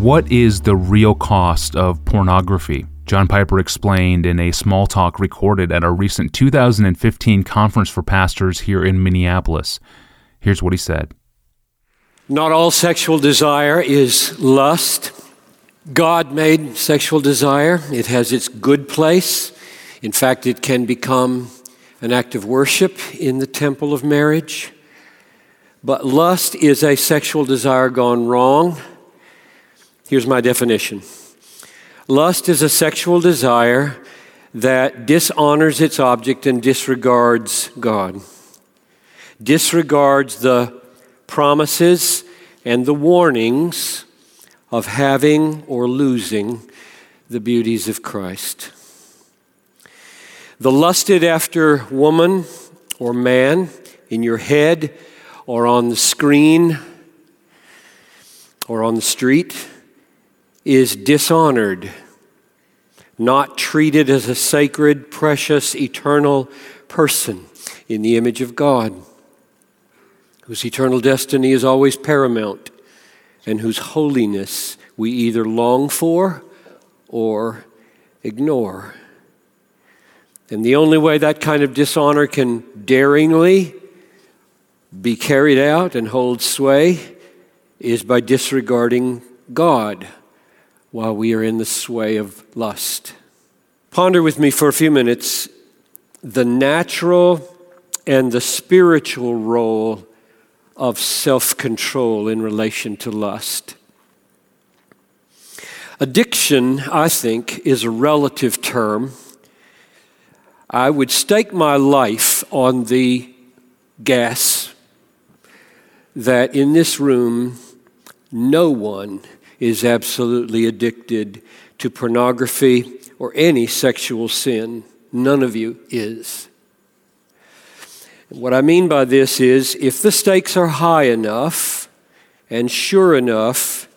What is the real cost of pornography? John Piper explained in a small talk recorded at a recent 2015 conference for pastors here in Minneapolis. Here's what he said Not all sexual desire is lust. God made sexual desire, it has its good place. In fact, it can become an act of worship in the temple of marriage. But lust is a sexual desire gone wrong. Here's my definition lust is a sexual desire that dishonors its object and disregards God, disregards the promises and the warnings of having or losing the beauties of Christ. The lusted after woman or man in your head or on the screen or on the street is dishonored, not treated as a sacred, precious, eternal person in the image of God, whose eternal destiny is always paramount and whose holiness we either long for or ignore. And the only way that kind of dishonor can daringly be carried out and hold sway is by disregarding God while we are in the sway of lust. Ponder with me for a few minutes the natural and the spiritual role of self control in relation to lust. Addiction, I think, is a relative term. I would stake my life on the guess that in this room, no one is absolutely addicted to pornography or any sexual sin. None of you is. What I mean by this is if the stakes are high enough and sure enough,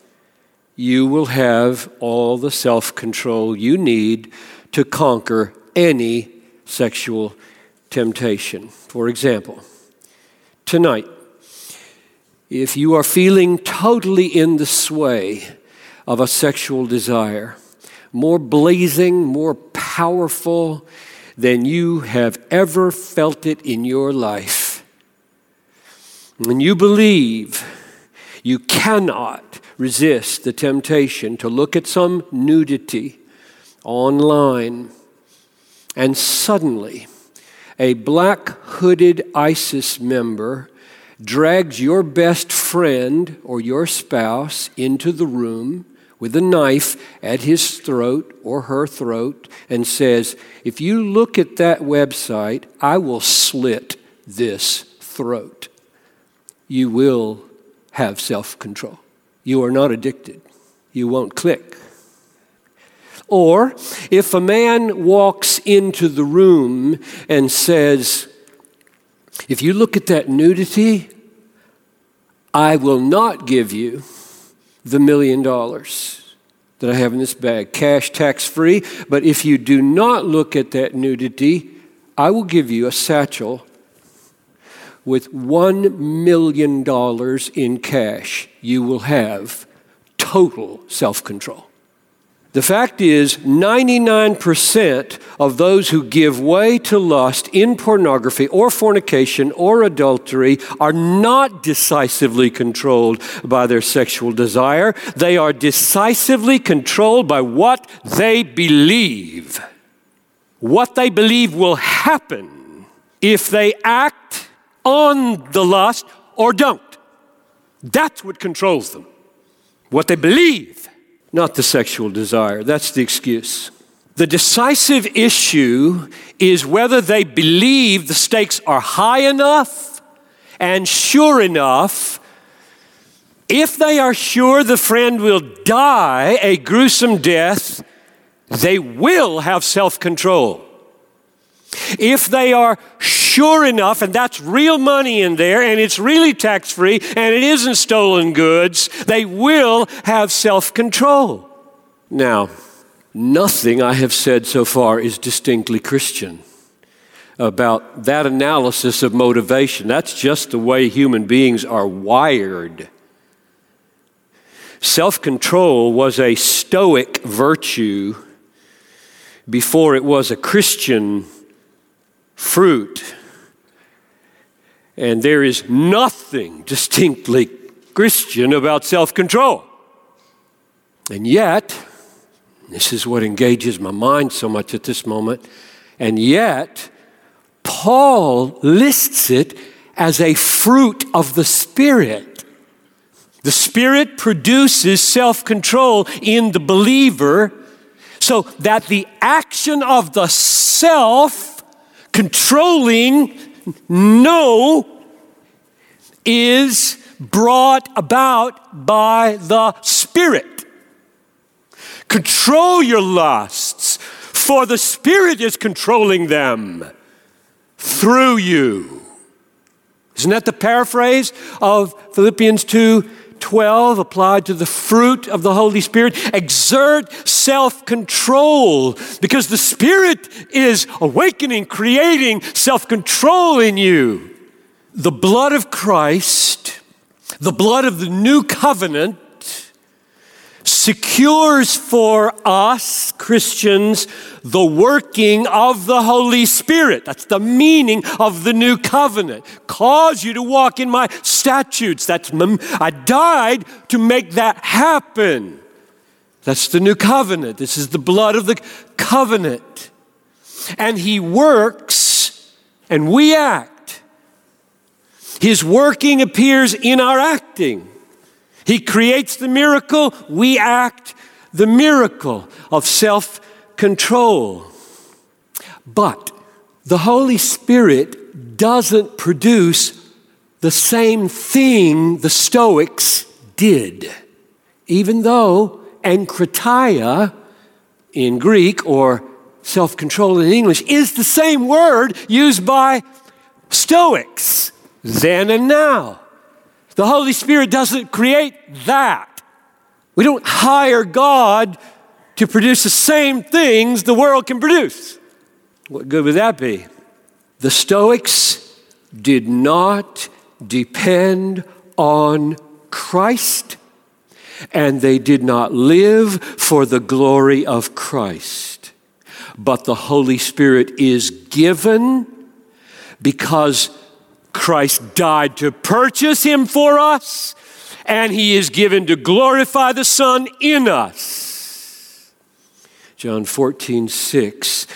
you will have all the self control you need to conquer any sexual temptation. For example, tonight, if you are feeling totally in the sway of a sexual desire, more blazing, more powerful than you have ever felt it in your life, and you believe you cannot resist the temptation to look at some nudity online, and suddenly a black hooded ISIS member drags your best friend or your spouse into the room with a knife at his throat or her throat and says, If you look at that website, I will slit this throat. You will have self control. You are not addicted. You won't click. Or if a man walks into the room and says, if you look at that nudity, I will not give you the million dollars that I have in this bag, cash tax free. But if you do not look at that nudity, I will give you a satchel with one million dollars in cash. You will have total self control. The fact is, 99% of those who give way to lust in pornography or fornication or adultery are not decisively controlled by their sexual desire. They are decisively controlled by what they believe. What they believe will happen if they act on the lust or don't. That's what controls them. What they believe not the sexual desire. That's the excuse. The decisive issue is whether they believe the stakes are high enough and sure enough. If they are sure the friend will die a gruesome death, they will have self control. If they are sure enough, and that's real money in there, and it's really tax free, and it isn't stolen goods, they will have self control. Now, nothing I have said so far is distinctly Christian about that analysis of motivation. That's just the way human beings are wired. Self control was a Stoic virtue before it was a Christian fruit. And there is nothing distinctly Christian about self control. And yet, this is what engages my mind so much at this moment, and yet, Paul lists it as a fruit of the Spirit. The Spirit produces self control in the believer so that the action of the self controlling no is brought about by the Spirit. Control your lusts, for the Spirit is controlling them through you. Isn't that the paraphrase of Philippians 2 12 applied to the fruit of the Holy Spirit? Exert self control because the Spirit is awakening, creating self control in you. The blood of Christ, the blood of the new covenant, secures for us Christians the working of the Holy Spirit. That's the meaning of the new covenant. Cause you to walk in my statutes. That's I died to make that happen. That's the new covenant. This is the blood of the covenant. And he works and we act. His working appears in our acting. He creates the miracle, we act the miracle of self control. But the Holy Spirit doesn't produce the same thing the Stoics did, even though enkratia in Greek or self control in English is the same word used by Stoics then and now. The Holy Spirit doesn't create that. We don't hire God to produce the same things the world can produce. What good would that be? The Stoics did not depend on Christ, and they did not live for the glory of Christ. But the Holy Spirit is given because Christ died to purchase him for us, and he is given to glorify the Son in us. John 14, 6.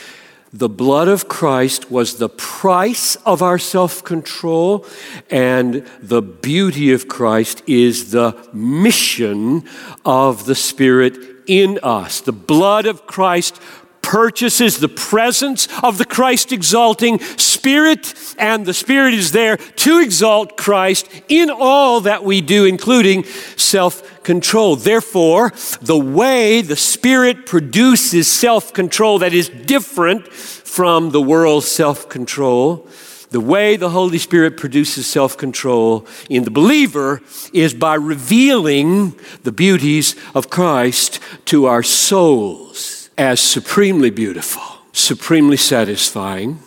The blood of Christ was the price of our self control, and the beauty of Christ is the mission of the Spirit in us. The blood of Christ purchases the presence of the Christ exalting Spirit, and the Spirit is there to exalt Christ in all that we do, including self control. Therefore, the way the Spirit produces self control that is different from the world's self control. The way the Holy Spirit produces self control in the believer is by revealing the beauties of Christ to our souls as supremely beautiful, supremely satisfying.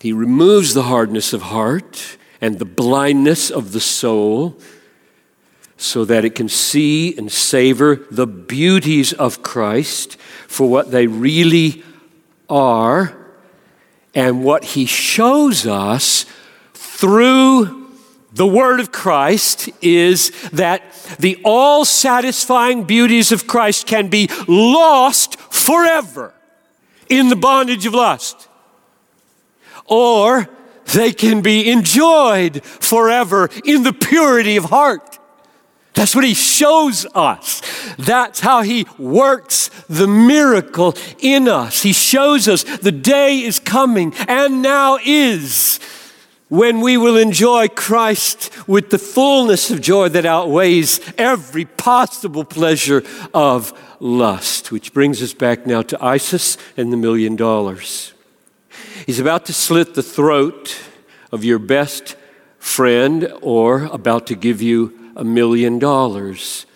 He removes the hardness of heart and the blindness of the soul so that it can see and savor the beauties of Christ for what they really are and what he shows us through the word of Christ is that the all satisfying beauties of Christ can be lost forever in the bondage of lust, or they can be enjoyed forever in the purity of heart. That's what he shows us. That's how he works the miracle in us. He shows us the day is coming and now is when we will enjoy Christ with the fullness of joy that outweighs every possible pleasure of lust. Which brings us back now to Isis and the million dollars. He's about to slit the throat of your best friend or about to give you a million dollars.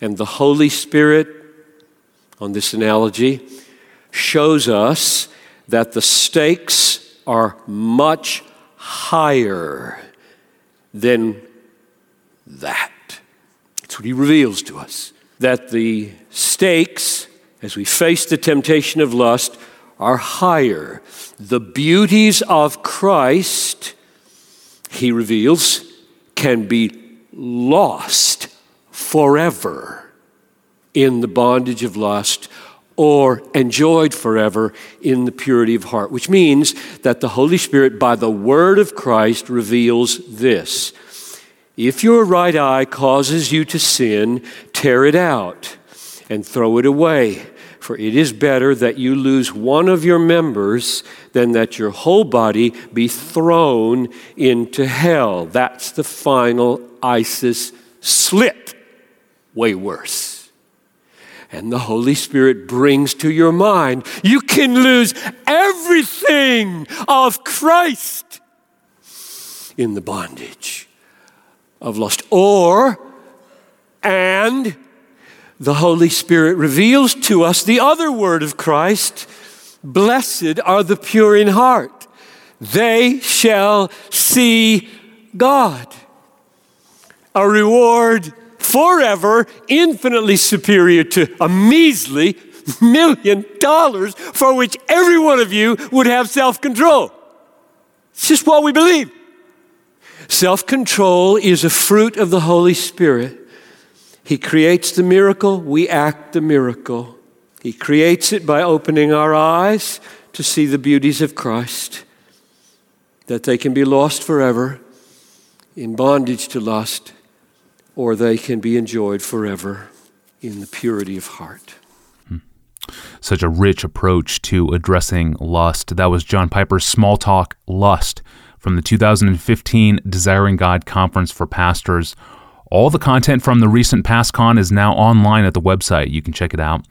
And the Holy Spirit, on this analogy, shows us that the stakes are much higher than that. That's what he reveals to us. that the stakes, as we face the temptation of lust, are higher. The beauties of Christ, he reveals, can be lost forever in the bondage of lust or enjoyed forever in the purity of heart, which means that the Holy Spirit, by the word of Christ, reveals this. If your right eye causes you to sin, tear it out and throw it away. For it is better that you lose one of your members than that your whole body be thrown into hell. That's the final ISIS slit. Way worse and the Holy Spirit brings to your mind. You can lose everything of Christ in the bondage of lust. Or, and the Holy Spirit reveals to us the other word of Christ Blessed are the pure in heart, they shall see God. A reward forever, infinitely superior to a measly million dollars for which every one of you would have self control. It's just what we believe. Self control is a fruit of the Holy Spirit. He creates the miracle, we act the miracle. He creates it by opening our eyes to see the beauties of Christ, that they can be lost forever in bondage to lust or they can be enjoyed forever in the purity of heart. Such a rich approach to addressing lust. That was John Piper's Small Talk Lust from the 2015 Desiring God Conference for Pastors. All the content from the recent PastCon is now online at the website. You can check it out.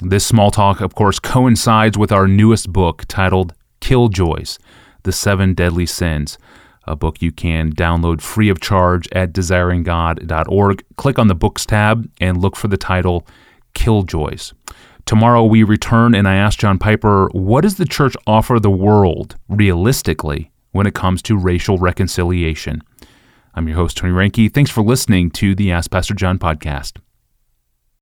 This small talk, of course, coincides with our newest book titled Killjoys The Seven Deadly Sins a book you can download free of charge at desiringgod.org. Click on the books tab and look for the title Killjoys. Tomorrow we return and I ask John Piper, what does the church offer the world realistically when it comes to racial reconciliation? I'm your host, Tony Reinke. Thanks for listening to the Ask Pastor John podcast.